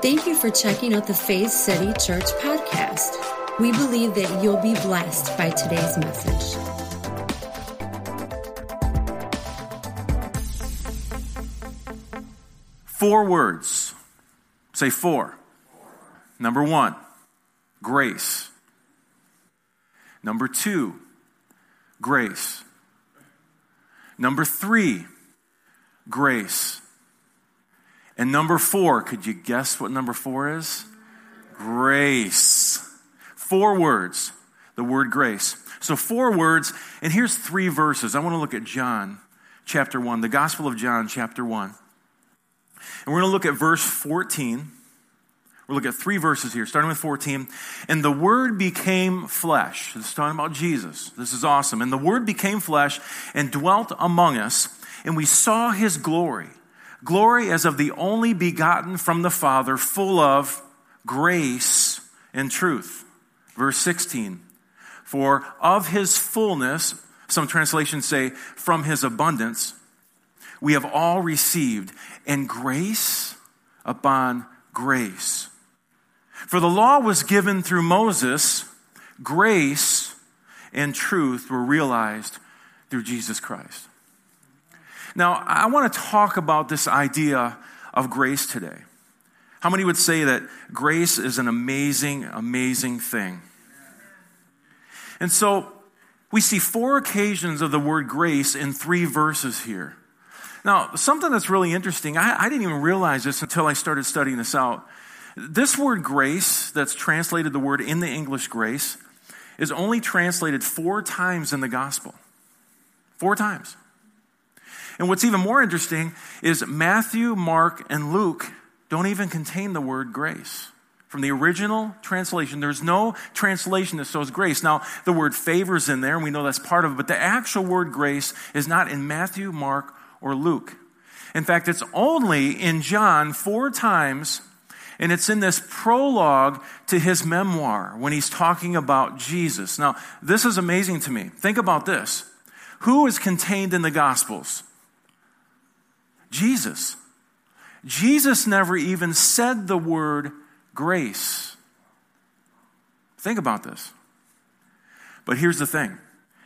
Thank you for checking out the Faith City Church podcast. We believe that you'll be blessed by today's message. Four words. Say four. Number one, grace. Number two, grace. Number three, grace. And number four, could you guess what number four is? Grace. Four words, the word grace. So, four words, and here's three verses. I want to look at John chapter 1, the Gospel of John chapter 1. And we're going to look at verse 14. We'll look at three verses here, starting with 14. And the Word became flesh. This is talking about Jesus. This is awesome. And the Word became flesh and dwelt among us, and we saw his glory. Glory as of the only begotten from the Father, full of grace and truth. Verse 16. For of his fullness, some translations say, from his abundance, we have all received, and grace upon grace. For the law was given through Moses, grace and truth were realized through Jesus Christ. Now, I want to talk about this idea of grace today. How many would say that grace is an amazing, amazing thing? And so we see four occasions of the word grace in three verses here. Now, something that's really interesting, I, I, didn't even realize this until I started studying this out. This word grace, that's translated the word in the English grace, is only translated four times in the gospel. Four times. And what's even more interesting is Matthew, Mark, and Luke don't even contain the word grace. From the original translation, there's no translation that shows grace. Now, the word favors in there, and we know that's part of it, but the actual word grace is not in Matthew, Mark, or Luke. In fact, it's only in John four times, and it's in this prologue to his memoir when he's talking about Jesus. Now, this is amazing to me. Think about this. Who is contained in the Gospels? Jesus. Jesus never even said the word grace. Think about this. But here's the thing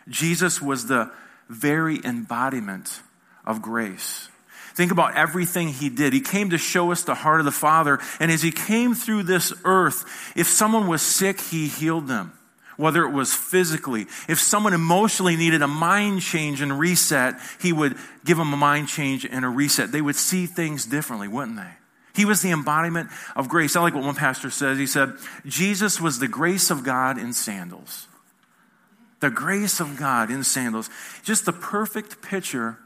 Jesus was the very embodiment of grace. Think about everything he did. He came to show us the heart of the Father. And as he came through this earth, if someone was sick, he healed them whether it was physically. If someone emotionally needed a mind change and reset, he would give them a mind change and a reset. They would see things differently, wouldn't they? He was the embodiment of grace. I like what one pastor says. He said, Jesus was the grace of God in sandals. The grace of God in sandals. Just the perfect picture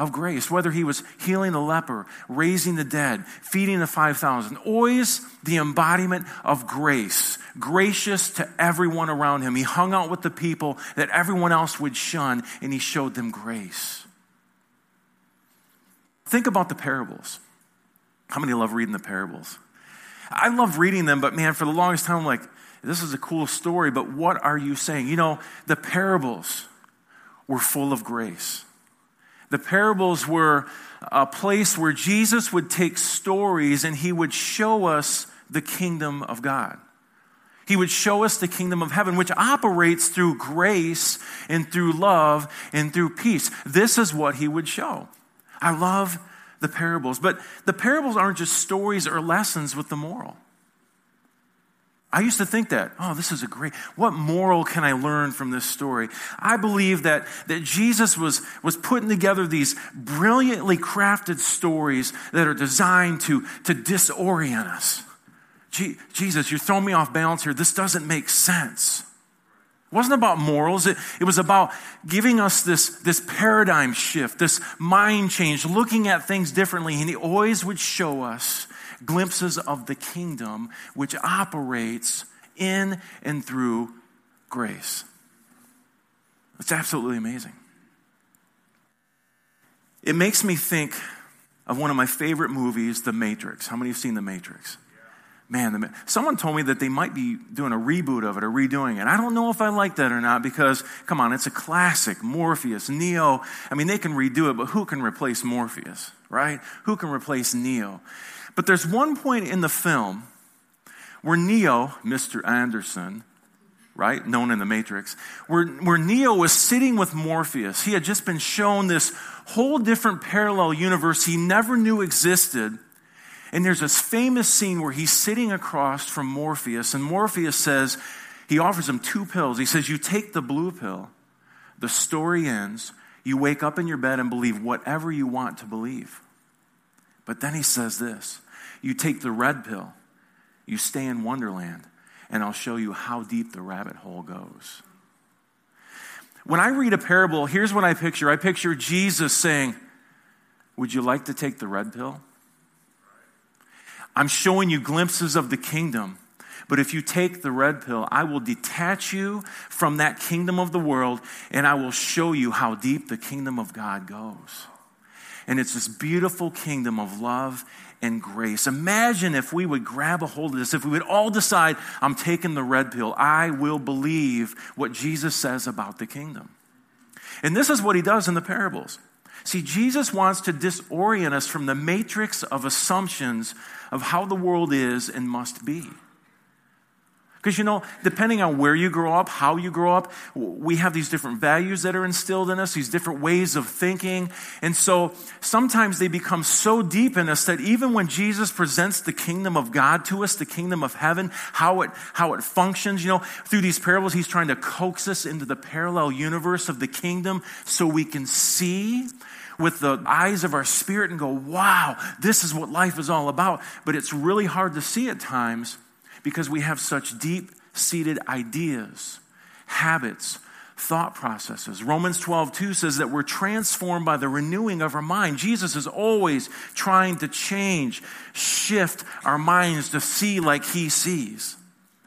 of grace, whether he was healing the leper, raising the dead, feeding the 5,000, always the embodiment of grace, gracious to everyone around him. He hung out with the people that everyone else would shun, and he showed them grace. Think about the parables. How many love reading the parables? I love reading them, but man, for the longest time, I'm like, this is a cool story, but what are you saying? You know, the parables were full of grace. The parables were a place where Jesus would take stories and he would show us the kingdom of God. He would show us the kingdom of heaven, which operates through grace and through love and through peace. This is what he would show. I love the parables, but the parables aren't just stories or lessons with the moral. I used to think that, oh, this is a great, what moral can I learn from this story? I believe that, that Jesus was, was putting together these brilliantly crafted stories that are designed to, to disorient us. Jesus, you're throwing me off balance here. This doesn't make sense. It wasn't about morals. It, it was about giving us this, this paradigm shift, this mind change, looking at things differently. And he always would show us glimpses of the kingdom which operates in and through grace. It's absolutely amazing. It makes me think of one of my favorite movies, The Matrix. How many have seen The Matrix? Man, someone told me that they might be doing a reboot of it or redoing it. I don't know if I like that or not because, come on, it's a classic. Morpheus, Neo. I mean, they can redo it, but who can replace Morpheus, right? Who can replace Neo? But there's one point in the film where Neo, Mr. Anderson, right, known in the Matrix, where, where Neo was sitting with Morpheus. He had just been shown this whole different parallel universe he never knew existed. And there's this famous scene where he's sitting across from Morpheus, and Morpheus says, he offers him two pills. He says, You take the blue pill, the story ends, you wake up in your bed and believe whatever you want to believe. But then he says this You take the red pill, you stay in Wonderland, and I'll show you how deep the rabbit hole goes. When I read a parable, here's what I picture I picture Jesus saying, Would you like to take the red pill? I'm showing you glimpses of the kingdom. But if you take the red pill, I will detach you from that kingdom of the world and I will show you how deep the kingdom of God goes. And it's this beautiful kingdom of love and grace. Imagine if we would grab a hold of this, if we would all decide, I'm taking the red pill, I will believe what Jesus says about the kingdom. And this is what he does in the parables. See, Jesus wants to disorient us from the matrix of assumptions of how the world is and must be. Because, you know, depending on where you grow up, how you grow up, we have these different values that are instilled in us, these different ways of thinking. And so sometimes they become so deep in us that even when Jesus presents the kingdom of God to us, the kingdom of heaven, how it, how it functions, you know, through these parables, he's trying to coax us into the parallel universe of the kingdom so we can see with the eyes of our spirit and go, wow, this is what life is all about. But it's really hard to see at times because we have such deep seated ideas, habits, thought processes. Romans 12, 2 says that we're transformed by the renewing of our mind. Jesus is always trying to change, shift our minds to see like he sees.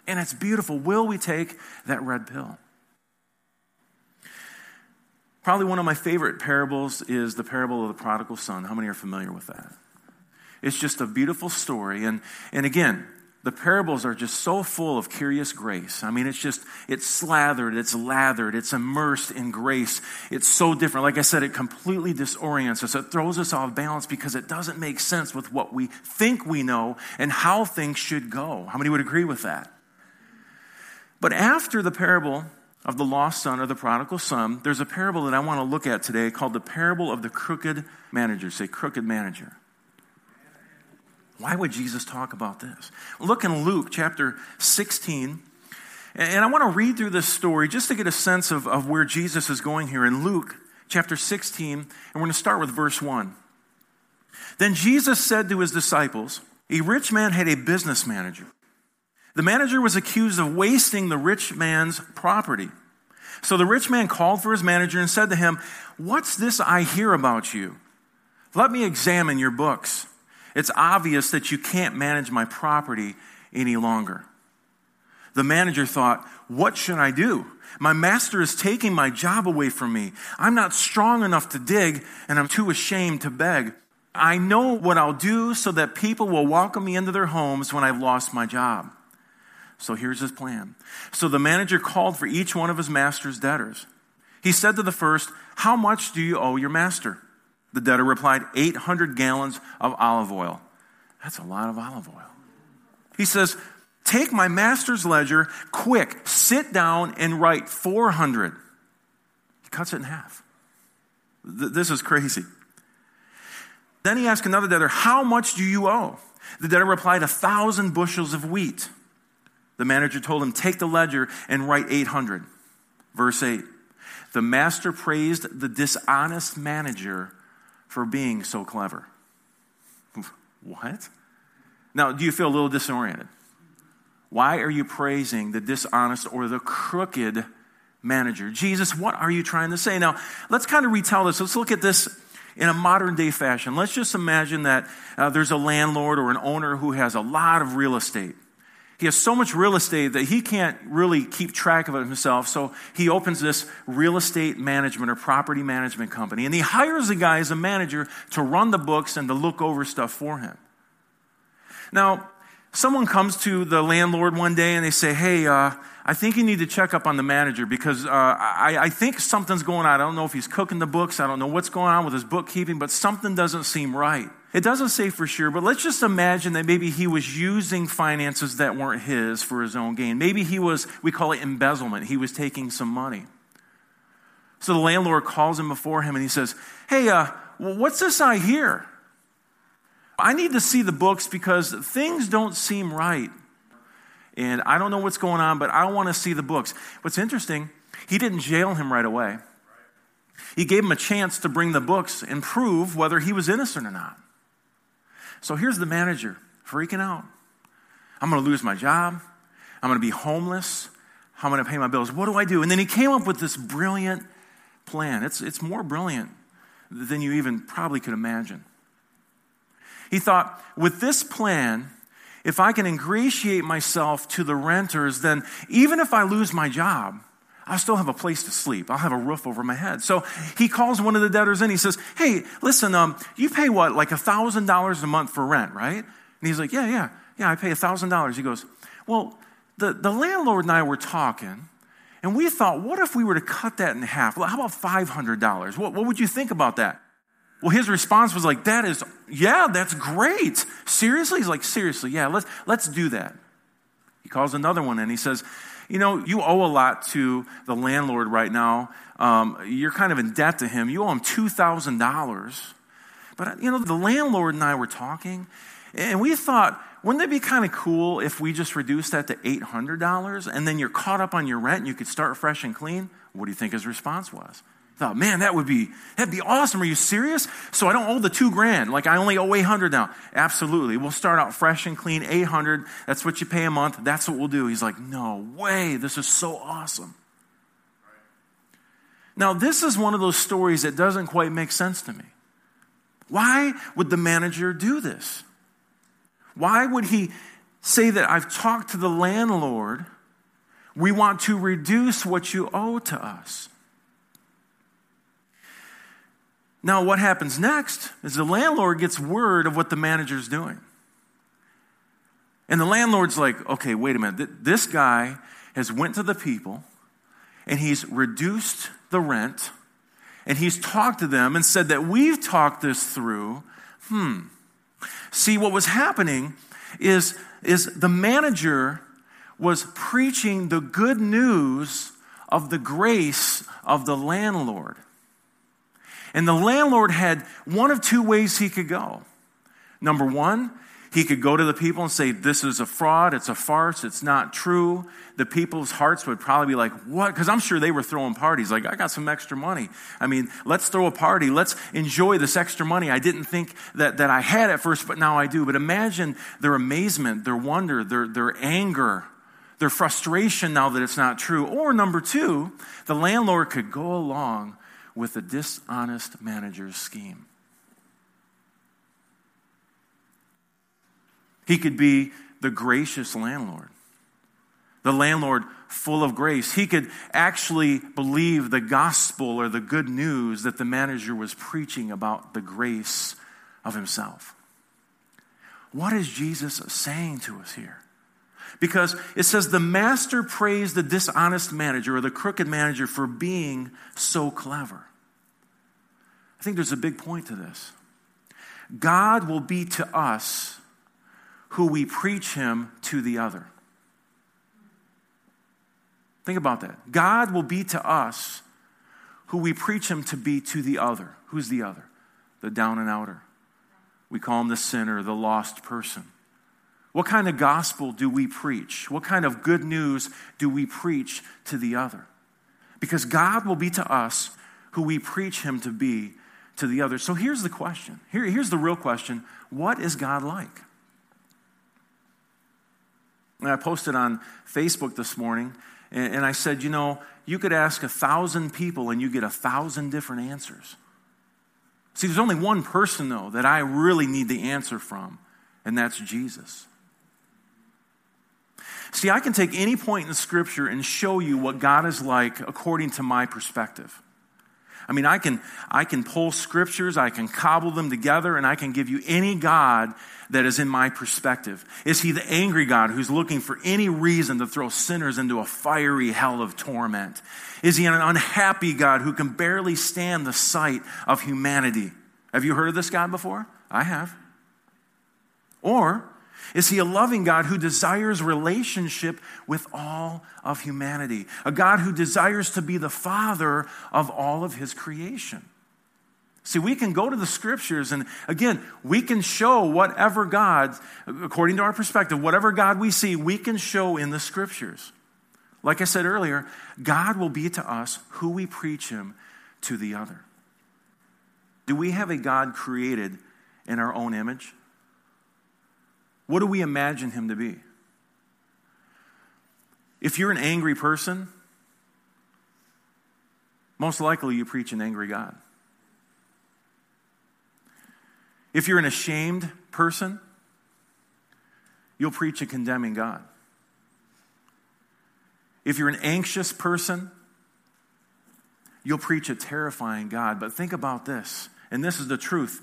And it's beautiful. Will we take that red pill? Probably one of my favorite parables is the parable of the prodigal son. How many are familiar with that? It's just a beautiful story. And, and again, the parables are just so full of curious grace. I mean, it's just, it's slathered, it's lathered, it's immersed in grace. It's so different. Like I said, it completely disorients us. It throws us off balance because it doesn't make sense with what we think we know and how things should go. How many would agree with that? But after the parable of the lost son or the prodigal son, there's a parable that I want to look at today called the parable of the crooked manager. Say, crooked manager. Why would Jesus talk about this? Look in Luke chapter 16. And I want to read through this story just to get a sense of, of where Jesus is going here. In Luke chapter 16, and we're going to start with verse 1. Then Jesus said to his disciples, A rich man had a business manager. The manager was accused of wasting the rich man's property. So the rich man called for his manager and said to him, What's this I hear about you? Let me examine your books. It's obvious that you can't manage my property any longer. The manager thought, What should I do? My master is taking my job away from me. I'm not strong enough to dig, and I'm too ashamed to beg. I know what I'll do so that people will welcome me into their homes when I've lost my job. So here's his plan. So the manager called for each one of his master's debtors. He said to the first, How much do you owe your master? The debtor replied, 800 gallons of olive oil. That's a lot of olive oil. He says, Take my master's ledger, quick, sit down and write 400. He cuts it in half. This is crazy. Then he asked another debtor, How much do you owe? The debtor replied, A thousand bushels of wheat. The manager told him, Take the ledger and write 800. Verse 8 The master praised the dishonest manager for being so clever. What? Now, do you feel a little disoriented? Why are you praising the dishonest or the crooked manager? Jesus, what are you trying to say? Now, let's kind of retell this. Let's look at this in a modern day fashion. Let's just imagine that uh, there's a landlord or an owner who has a lot of real estate. He has so much real estate that he can't really keep track of it himself. So he opens this real estate management or property management company. And he hires a guy as a manager to run the books and to look over stuff for him. Now, Someone comes to the landlord one day and they say, Hey, uh, I think you need to check up on the manager because uh, I, I think something's going on. I don't know if he's cooking the books. I don't know what's going on with his bookkeeping, but something doesn't seem right. It doesn't say for sure, but let's just imagine that maybe he was using finances that weren't his for his own gain. Maybe he was, we call it embezzlement. He was taking some money. So the landlord calls him before him and he says, Hey, uh, what's this I hear? I need to see the books because things don't seem right and I don't know what's going on, but I want to see the books. What's interesting, he didn't jail him right away. He gave him a chance to bring the books and prove whether he was innocent or not. So here's the manager freaking out. I'm going to lose my job. I'm going to be homeless. How am I going to pay my bills? What do I do? And then he came up with this brilliant plan. It's, it's more brilliant than you even probably could imagine. He thought, with this plan, if I can ingratiate myself to the renters, then even if I lose my job, I'll still have a place to sleep. I'll have a roof over my head. So he calls one of the debtors in. He says, Hey, listen, um, you pay what, like $1,000 a month for rent, right? And he's like, Yeah, yeah, yeah, I pay $1,000. He goes, Well, the, the landlord and I were talking, and we thought, what if we were to cut that in half? Well, how about $500? What, what would you think about that? Well, his response was like, that is, yeah, that's great. Seriously? He's like, seriously, yeah, let's, let's do that. He calls another one and he says, you know, you owe a lot to the landlord right now. Um, you're kind of in debt to him. You owe him $2,000. But, you know, the landlord and I were talking, and we thought, wouldn't it be kind of cool if we just reduced that to $800 and then you're caught up on your rent and you could start fresh and clean? What do you think his response was? Thought, man, that would be that'd be awesome. Are you serious? So I don't owe the two grand. Like I only owe eight hundred now. Absolutely. We'll start out fresh and clean, eight hundred. That's what you pay a month. That's what we'll do. He's like, no way. This is so awesome. Now, this is one of those stories that doesn't quite make sense to me. Why would the manager do this? Why would he say that I've talked to the landlord? We want to reduce what you owe to us. Now, what happens next is the landlord gets word of what the manager's doing. And the landlord's like, okay, wait a minute. This guy has went to the people and he's reduced the rent and he's talked to them and said that we've talked this through. Hmm. See, what was happening is, is the manager was preaching the good news of the grace of the landlord. And the landlord had one of two ways he could go. Number one, he could go to the people and say, This is a fraud, it's a farce, it's not true. The people's hearts would probably be like, What? Because I'm sure they were throwing parties. Like, I got some extra money. I mean, let's throw a party. Let's enjoy this extra money. I didn't think that, that I had at first, but now I do. But imagine their amazement, their wonder, their, their anger, their frustration now that it's not true. Or number two, the landlord could go along with a dishonest manager's scheme. He could be the gracious landlord, the landlord full of grace. He could actually believe the gospel or the good news that the manager was preaching about the grace of himself. What is Jesus saying to us here? Because it says the master praised the dishonest manager or the crooked manager for being so clever. I think there's a big point to this. God will be to us who we preach him to the other. Think about that. God will be to us who we preach him to be to the other. Who's the other? The down and outer. We call him the sinner, the lost person. What kind of gospel do we preach? What kind of good news do we preach to the other? Because God will be to us who we preach him to be to the other. So here's the question. Here, here's the real question What is God like? And I posted on Facebook this morning, and, and I said, you know, you could ask a thousand people and you get a thousand different answers. See, there's only one person, though, that I really need the answer from, and that's Jesus. See, I can take any point in Scripture and show you what God is like according to my perspective. I mean, I can, I can pull scriptures, I can cobble them together, and I can give you any God that is in my perspective. Is he the angry God who's looking for any reason to throw sinners into a fiery hell of torment? Is he an unhappy God who can barely stand the sight of humanity? Have you heard of this God before? I have. Or is he a loving God who desires relationship with all of humanity? A God who desires to be the father of all of his creation? See, we can go to the scriptures and again, we can show whatever God, according to our perspective, whatever God we see, we can show in the scriptures. Like I said earlier, God will be to us who we preach him to the other. Do we have a God created in our own image? What do we imagine him to be? If you're an angry person, most likely you preach an angry God. If you're an ashamed person, you'll preach a condemning God. If you're an anxious person, you'll preach a terrifying God. But think about this, and this is the truth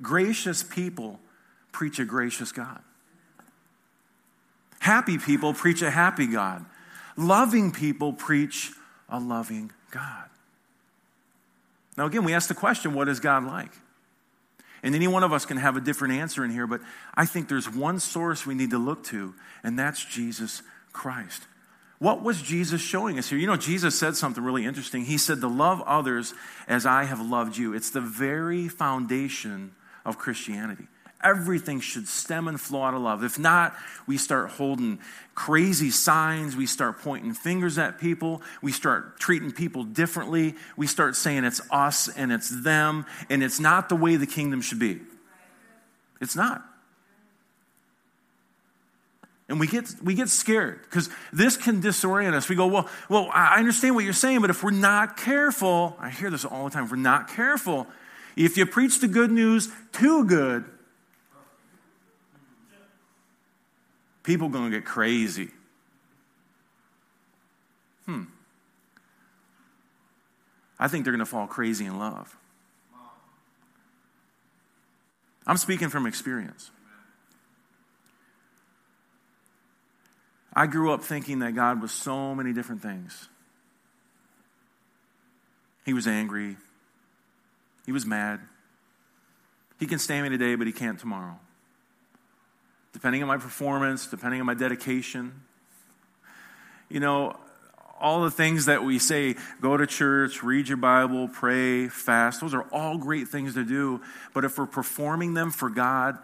gracious people preach a gracious God. Happy people preach a happy God. Loving people preach a loving God. Now, again, we ask the question what is God like? And any one of us can have a different answer in here, but I think there's one source we need to look to, and that's Jesus Christ. What was Jesus showing us here? You know, Jesus said something really interesting. He said, To love others as I have loved you. It's the very foundation of Christianity. Everything should stem and flow out of love. If not, we start holding crazy signs. We start pointing fingers at people. We start treating people differently. We start saying it's us and it's them, and it's not the way the kingdom should be. It's not. And we get, we get scared because this can disorient us. We go, well, well, I understand what you're saying, but if we're not careful, I hear this all the time, if we're not careful, if you preach the good news too good, people going to get crazy. Hmm. I think they're going to fall crazy in love. I'm speaking from experience. I grew up thinking that God was so many different things. He was angry. He was mad. He can stand me today, but he can't tomorrow depending on my performance, depending on my dedication. You know, all the things that we say go to church, read your Bible, pray, fast those are all great things to do. But if we're performing them for God,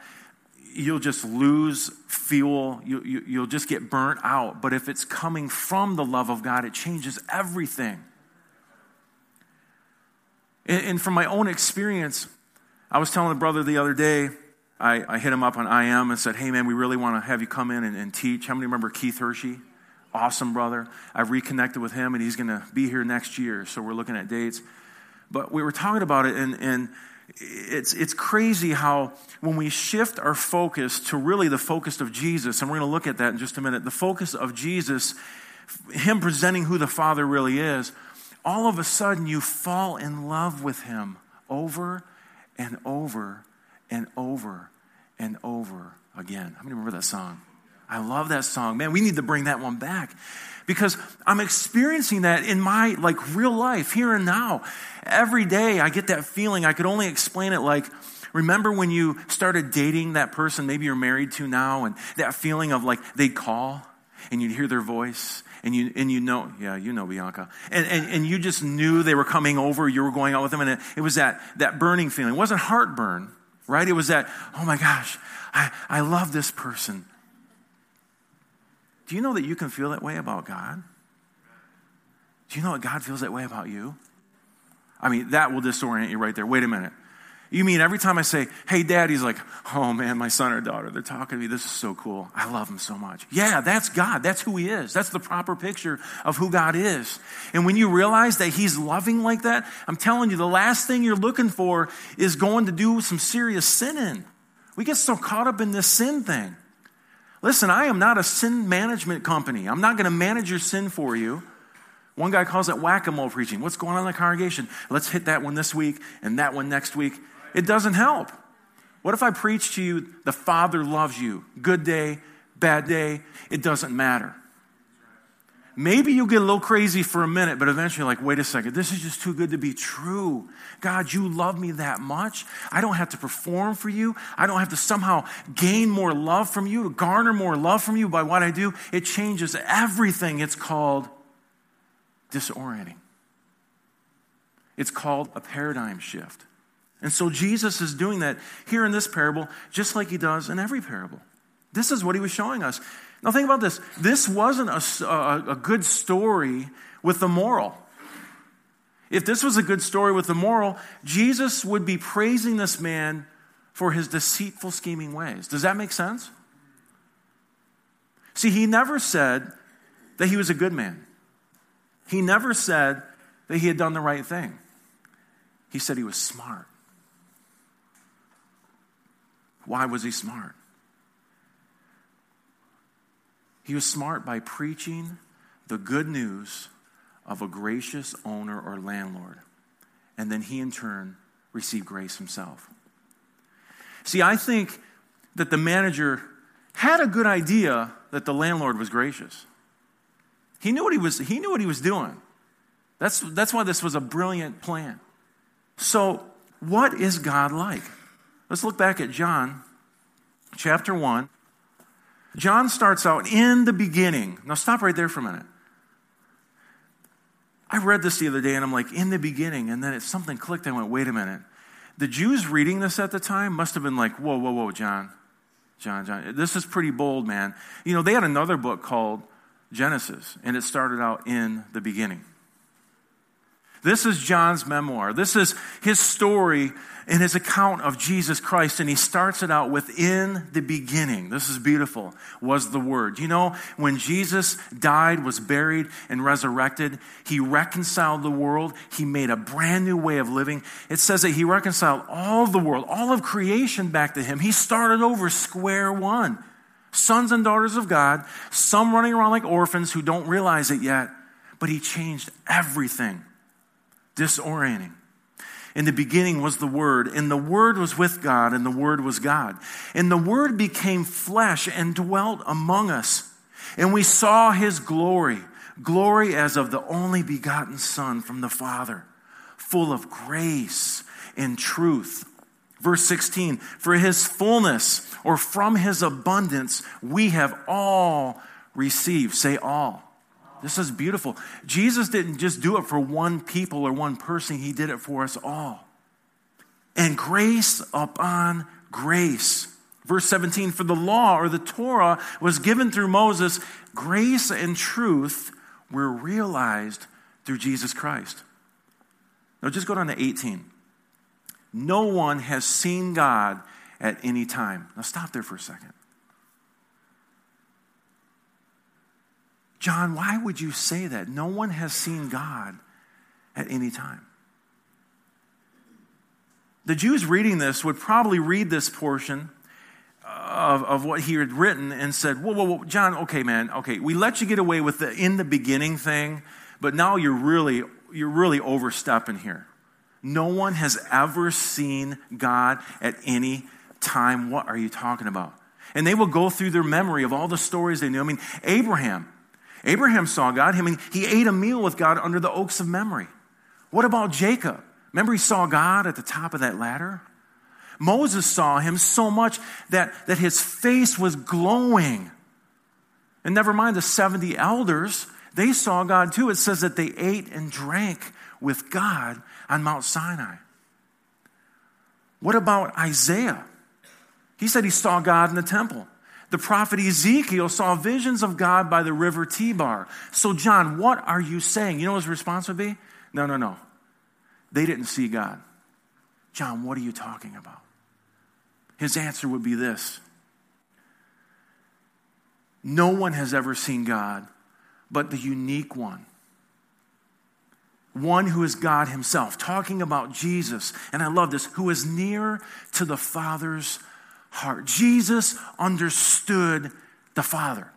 you'll just lose fuel. You, you, you'll just get burnt out. But if it's coming from the love of God, it changes everything. And from my own experience, I was telling a brother the other day, I, I hit him up on IM and said, Hey, man, we really want to have you come in and, and teach. How many remember Keith Hershey? Awesome brother. I've reconnected with him and he's going to be here next year. So we're looking at dates. But we were talking about it and, and it's, it's crazy how when we shift our focus to really the focus of Jesus, and we're going to look at that in just a minute, the focus of Jesus, Him presenting who the Father really is, all of a sudden you fall in love with Him over and over and over and over again. How many remember that song? I love that song. Man, we need to bring that one back because I'm experiencing that in my like real life here and now. Every day I get that feeling. I could only explain it like remember when you started dating that person maybe you're married to now and that feeling of like they'd call and you'd hear their voice and you and you know yeah you know bianca and, and, and you just knew they were coming over you were going out with them and it, it was that that burning feeling it wasn't heartburn right? It was that, oh my gosh, I, I love this person. Do you know that you can feel that way about God? Do you know that God feels that way about you? I mean, that will disorient you right there. Wait a minute. You mean every time I say, hey, dad, he's like, oh man, my son or daughter, they're talking to me. This is so cool. I love him so much. Yeah, that's God. That's who he is. That's the proper picture of who God is. And when you realize that he's loving like that, I'm telling you, the last thing you're looking for is going to do some serious sinning. We get so caught up in this sin thing. Listen, I am not a sin management company. I'm not going to manage your sin for you. One guy calls it whack a mole preaching. What's going on in the congregation? Let's hit that one this week and that one next week. It doesn't help. What if I preach to you, the Father loves you? Good day, bad day, it doesn't matter. Maybe you'll get a little crazy for a minute, but eventually, like, wait a second, this is just too good to be true. God, you love me that much. I don't have to perform for you. I don't have to somehow gain more love from you, to garner more love from you by what I do. It changes everything. It's called disorienting, it's called a paradigm shift. And so Jesus is doing that here in this parable, just like he does in every parable. This is what he was showing us. Now, think about this. This wasn't a, a, a, good story with the moral. If this was a good story with the moral, Jesus would be praising this man for his deceitful, scheming ways. Does that make sense? See, he never said that he was a good man, he never said that he had done the right thing. He said he was smart. Why was he smart? He was smart by preaching the good news of a gracious owner or landlord. And then he, in turn, received grace himself. See, I think that the manager had a good idea that the landlord was gracious. He knew what he was, he knew what he was doing. That's, that's why this was a brilliant plan. So, what is God like? Let's look back at John chapter 1, John starts out in the beginning. Now, stop right there for a minute. I read this the other day and I'm like, in the beginning. And then it, something clicked. I went, wait a minute. The Jews reading this at the time must have been like, whoa, whoa, whoa, John. John, John. This is pretty bold, man. You know, they had another book called Genesis, and it started out in the beginning. This is John's memoir. This is his story in his account of Jesus Christ, and he starts it out with in the beginning. This is beautiful, was the Word. You know, when Jesus died, was buried, and resurrected, he reconciled the world. He made a brand new way of living. It says that he reconciled all the world, all of creation back to him. He started over square one. Sons and daughters of God, some running around like orphans who don't realize it yet, but he changed everything. Disorienting. In the beginning was the Word, and the Word was with God, and the Word was God. And the Word became flesh and dwelt among us. And we saw his glory, glory as of the only begotten Son from the Father, full of grace and truth. Verse 16, for his fullness, or from his abundance, we have all received. Say all. This is beautiful. Jesus didn't just do it for one people or one person, He did it for us all. And grace upon grace. Verse 17 For the law or the Torah was given through Moses, grace and truth were realized through Jesus Christ. Now just go down to 18. No one has seen God at any time. Now stop there for a second. John, why would you say that? No one has seen God at any time. The Jews reading this would probably read this portion of, of what he had written and said, whoa, whoa, whoa, John, okay, man, okay, we let you get away with the in the beginning thing, but now you're really, you're really overstepping here. No one has ever seen God at any time. What are you talking about? And they will go through their memory of all the stories they knew. I mean, Abraham, Abraham saw God. I mean, he ate a meal with God under the oaks of Mamre. What about Jacob? Remember, he saw God at the top of that ladder? Moses saw him so much that, that his face was glowing. And never mind the 70 elders, they saw God too. It says that they ate and drank with God on Mount Sinai. What about Isaiah? He said he saw God in the temple. The prophet Ezekiel saw visions of God by the river Chebar. So, John, what are you saying? You know his response would be? No, no, no. They didn't see God. John, what are you talking about? His answer would be this No one has ever seen God but the unique one. One who is God Himself, talking about Jesus, and I love this, who is near to the Father's heart. Jesus understood the Father.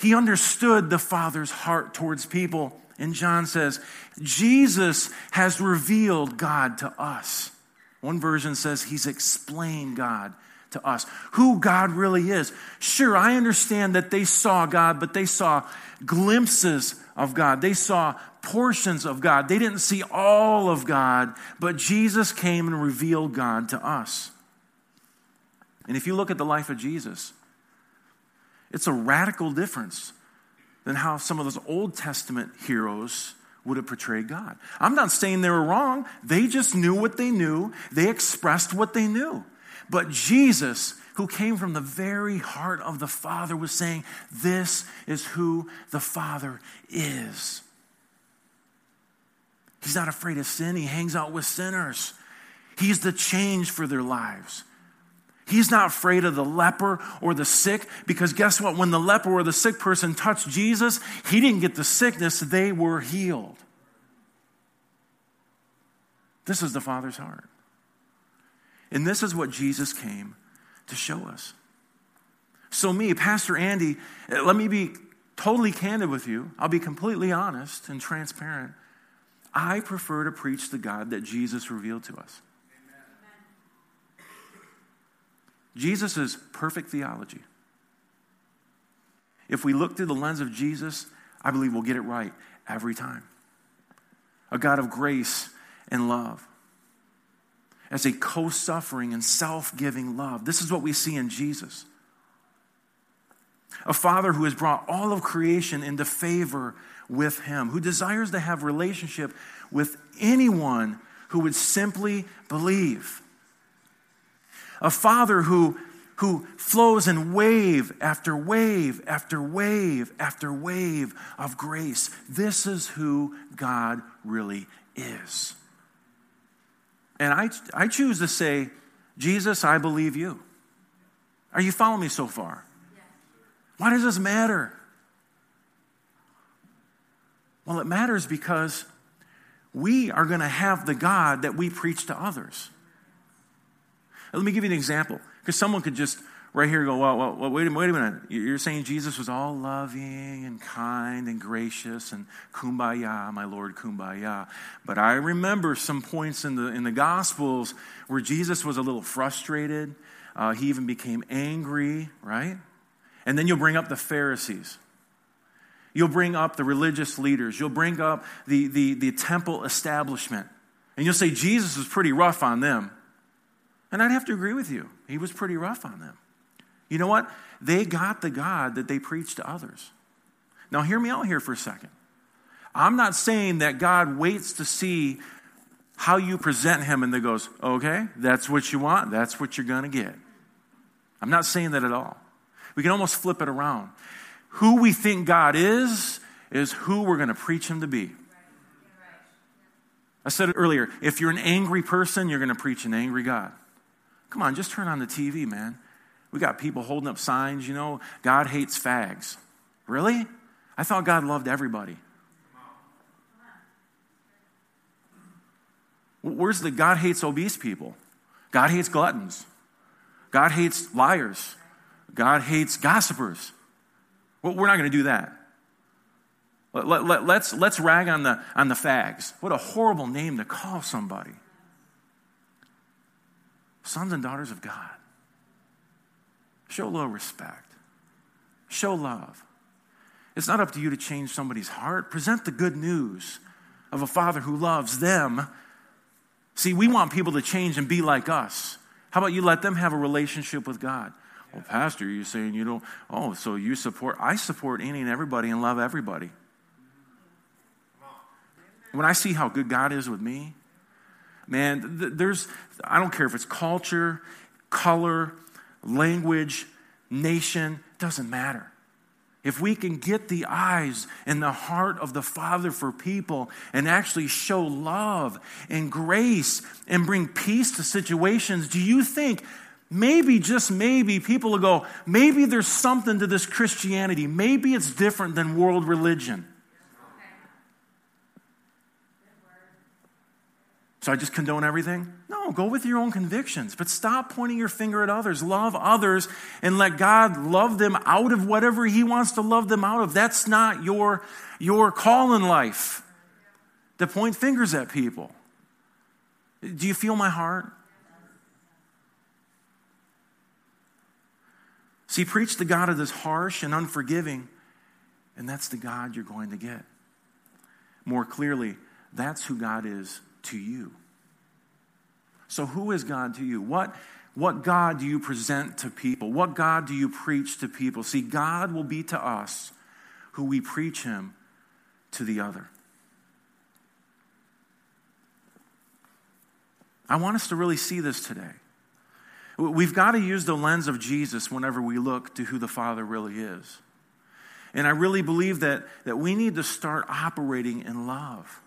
He understood the Father's heart towards people And John says, Jesus has revealed God to us. One version says he's explained God to us, who God really is. Sure, I understand that they saw God, but they saw glimpses of God. They saw portions of God. They didn't see all of God, but Jesus came and revealed God to us. And if you look at the life of Jesus, it's a radical difference than how some of those Old Testament heroes would have portrayed God. I'm not saying they were wrong. They just knew what they knew, they expressed what they knew. But Jesus, who came from the very heart of the Father, was saying, This is who the Father is. He's not afraid of sin, he hangs out with sinners. He's the change for their lives. He's not afraid of the leper or the sick because guess what? When the leper or the sick person touched Jesus, he didn't get the sickness, they were healed. This is the Father's heart. And this is what Jesus came to show us. So, me, Pastor Andy, let me be totally candid with you. I'll be completely honest and transparent. I prefer to preach the God that Jesus revealed to us. Jesus is perfect theology. If we look through the lens of Jesus, I believe we'll get it right every time. A God of grace and love. As a co suffering and self giving love. This is what we see in Jesus. A father who has brought all of creation into favor with him, who desires to have relationship with anyone who would simply believe a father who, who flows in wave after wave after wave after wave of grace. This is who God really is. And I, I choose to say, Jesus, I believe you. Are you following me so far? Why does this matter? Well, it matters because we are going to have the God that we preach to others. Let me give you an example, because someone could just right here go, well, well, well, wait, a, wait a minute. You're saying Jesus was all loving and kind and gracious and kumbaya, my Lord, kumbaya. But I remember some points in the, in the Gospels where Jesus was a little frustrated. Uh, he even became angry, right? And then you'll bring up the Pharisees. You'll bring up the religious leaders. You'll bring up the, the, the temple establishment. And you'll say Jesus was pretty rough on them. And I'd have to agree with you. He was pretty rough on them. You know what? They got the God that they preached to others. Now, hear me out here for a second. I'm not saying that God waits to see how you present Him and then goes, okay, that's what you want, that's what you're going to get. I'm not saying that at all. We can almost flip it around. Who we think God is, is who we're going to preach Him to be. I said it earlier if you're an angry person, you're going to preach an angry God. Come on, just turn on the TV, man. We got people holding up signs, you know, God hates fags. Really? I thought God loved everybody. Where's the God hates obese people? God hates gluttons. God hates liars. God hates gossipers. Well, we're not going to do that. Let, us let, let's, let's rag on the, on the fags. What a horrible name to call somebody sons and daughters of God. Show a little respect, show love. It's not up to you to change somebody's heart. Present the good news of a father who loves them. See, we want people to change and be like us. How about you let them have a relationship with God? Well, Pastor, you're saying you don't, oh, so you support, I support any and everybody and love everybody. When I see how good God is with me, man, there's, I don't care if it's culture, color, language, nation, doesn't matter. If we can get the eyes and the heart of the Father for people and actually show love and grace and bring peace to situations, do you think maybe, just maybe, people will go, maybe there's something to this Christianity? Maybe it's different than world religion. So I just condone everything? No, go with your own convictions, but stop pointing your finger at others. Love others and let God love them out of whatever He wants to love them out of. That's not your, your call in life to point fingers at people. Do you feel my heart? See, preach the God that is harsh and unforgiving, and that's the God you're going to get. More clearly, that's who God is to you. So, who is God to you? What, what God do you present to people? What God do you preach to people? See, God will be to us who we preach Him to the other. I want us to really see this today. We've got to use the lens of Jesus whenever we look to who the Father really is. And I really believe that, that we need to start operating in love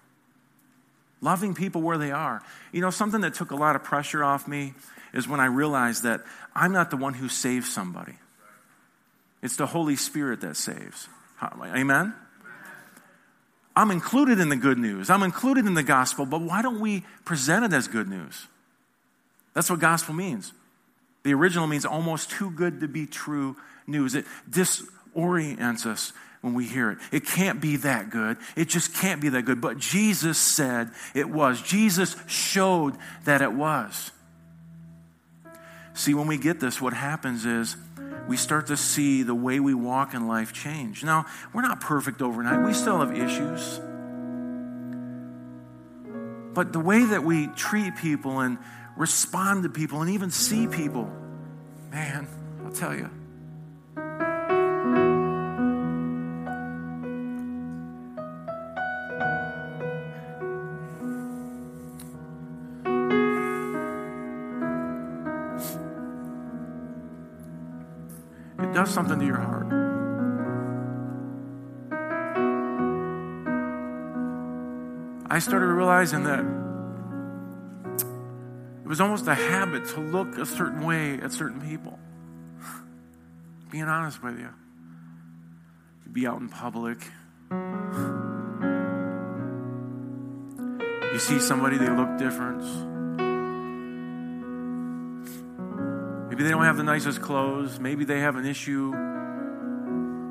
loving people where they are. You know, something that took a lot of pressure off me is when I realized that I'm not the one who saves somebody, it's the Holy Spirit that saves. Amen? I'm included in the good news. I'm included in the gospel, but why don't we present it as good news? That's what gospel means. The original means almost too good to be true news. It disorients us when we hear it. It can't be that good. It just can't be that good. But Jesus said it was. Jesus showed that it was. See, when we get this, what happens is we start to see the way we walk in life change. Now, we're not perfect overnight, we still have issues. But the way that we treat people and respond to people and even see people, man, I'll tell you. Does something to your heart. I started realizing that it was almost a habit to look a certain way at certain people. Being honest with you. You be out in public. You see somebody, they look different. Maybe they don't have the nicest clothes. Maybe they have an issue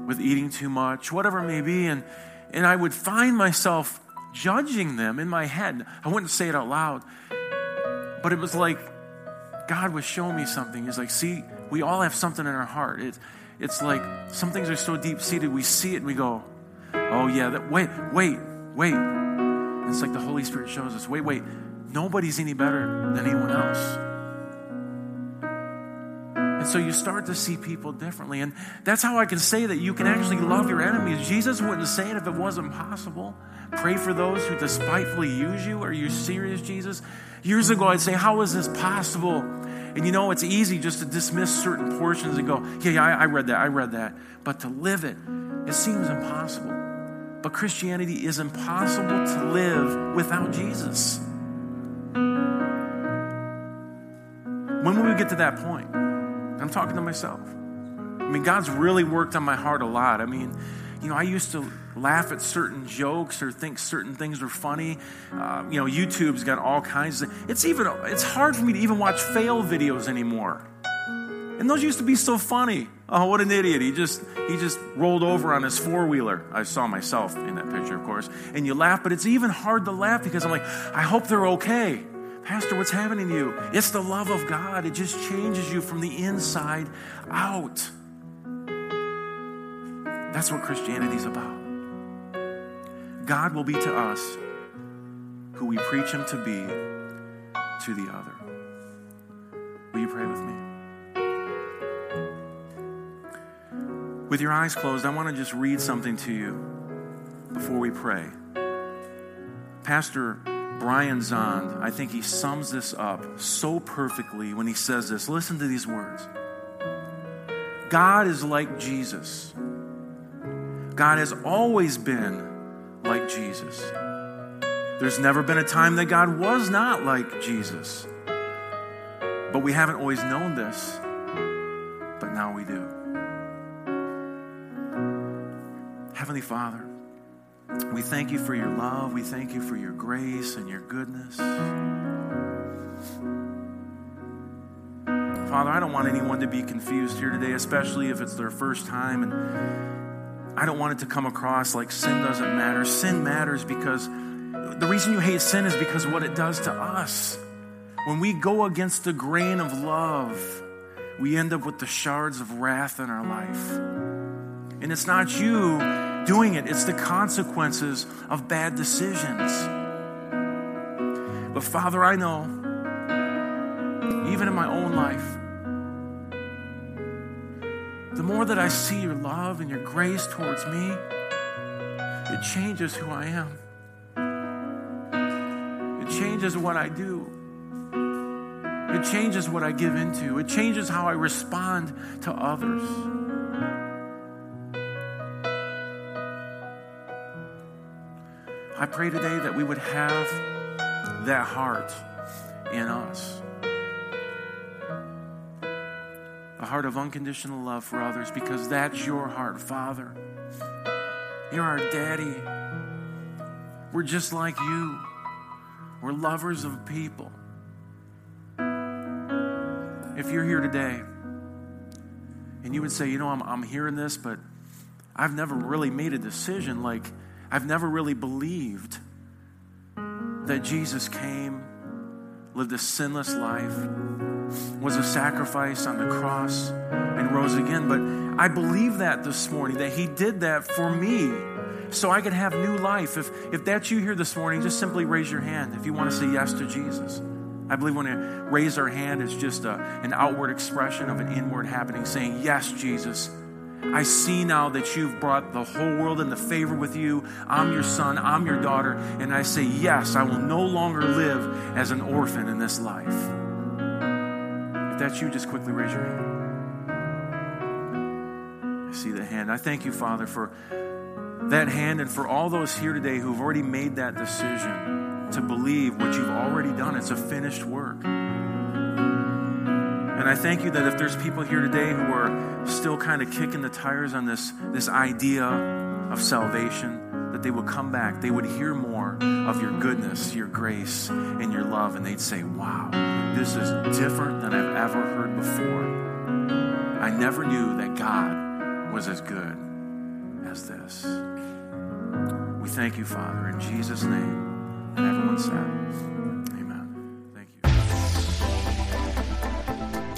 with eating too much, whatever it may be. And, and I would find myself judging them in my head. I wouldn't say it out loud, but it was like God was showing me something. He's like, see, we all have something in our heart. It's, it's like some things are so deep seated, we see it and we go, oh, yeah, that, wait, wait, wait. And it's like the Holy Spirit shows us, wait, wait, nobody's any better than anyone else. And so you start to see people differently. And that's how I can say that you can actually love your enemies. Jesus wouldn't say it if it wasn't possible. Pray for those who despitefully use you. Are you serious, Jesus? Years ago, I'd say, How is this possible? And you know, it's easy just to dismiss certain portions and go, Yeah, yeah, I, read that, I read that. But to live it, it seems impossible. But Christianity is impossible to live without Jesus. When will we get to that point? I'm talking to myself. I mean, God's really worked on my heart a lot. I mean, you know, I used to laugh at certain jokes or think certain things were funny. Uh, you know, YouTube's got all kinds of. It's even. It's hard for me to even watch fail videos anymore. And those used to be so funny. Oh, what an idiot! He just he just rolled over on his four wheeler. I saw myself in that picture, of course. And you laugh, but it's even hard to laugh because I'm like, I hope they're okay. Pastor, what's happening to you? It's the love of God. It just changes you from the inside out. That's what Christianity is about. God will be to us who we preach Him to be to the other. Will you pray with me? With your eyes closed, I want to just read something to you before we pray. Pastor Brian Zahnd, I think he sums this up so perfectly when he says this. Listen to these words God is like Jesus. God has always been like Jesus. There's never been a time that God was not like Jesus. But we haven't always known this, but now we do. Heavenly Father, we thank you for your love. We thank you for your grace and your goodness. Father, I don't want anyone to be confused here today, especially if it's their first time. And I don't want it to come across like sin doesn't matter. Sin matters because the reason you hate sin is because what it does to us. When we go against the grain of love, we end up with the shards of wrath in our life. And it's not you doing it, it's the consequences of bad decisions. But Father, I know, even in my own life, the more that I see your love and your grace towards me, it changes who I am. It changes what I do. It changes what I give into. It changes how I respond to others. I pray today that we would have that heart in us. A heart of unconditional love for others because that's your heart, Father. You're our daddy. We're just like you. We're lovers of people. If you're here today and you would say, you know, I'm, I'm hearing this, but I've never really made a decision, like, I've never really believed that Jesus came, lived a sinless life, was a sacrifice on the cross, and rose again. But I believe that this morning, that He did that for me so I could have new life. If, if that's you here this morning, just simply raise your hand if you want to say yes to Jesus. I believe when we raise our hand, it's just a, an outward expression of an inward happening, saying, Yes, Jesus. I see now that you've brought the whole world into favor with you. I'm your son, I'm your daughter, and I say, Yes, I will no longer live as an orphan in this life. If that's you, just quickly raise your hand. I see the hand. I thank you, Father, for that hand and for all those here today who've already made that decision to believe what you've already done. It's a finished work. And I thank you that if there's people here today who are still kind of kicking the tires on this, this idea of salvation, that they would come back. They would hear more of your goodness, your grace, and your love, and they'd say, Wow, this is different than I've ever heard before. I never knew that God was as good as this. We thank you, Father, in Jesus' name. And everyone said,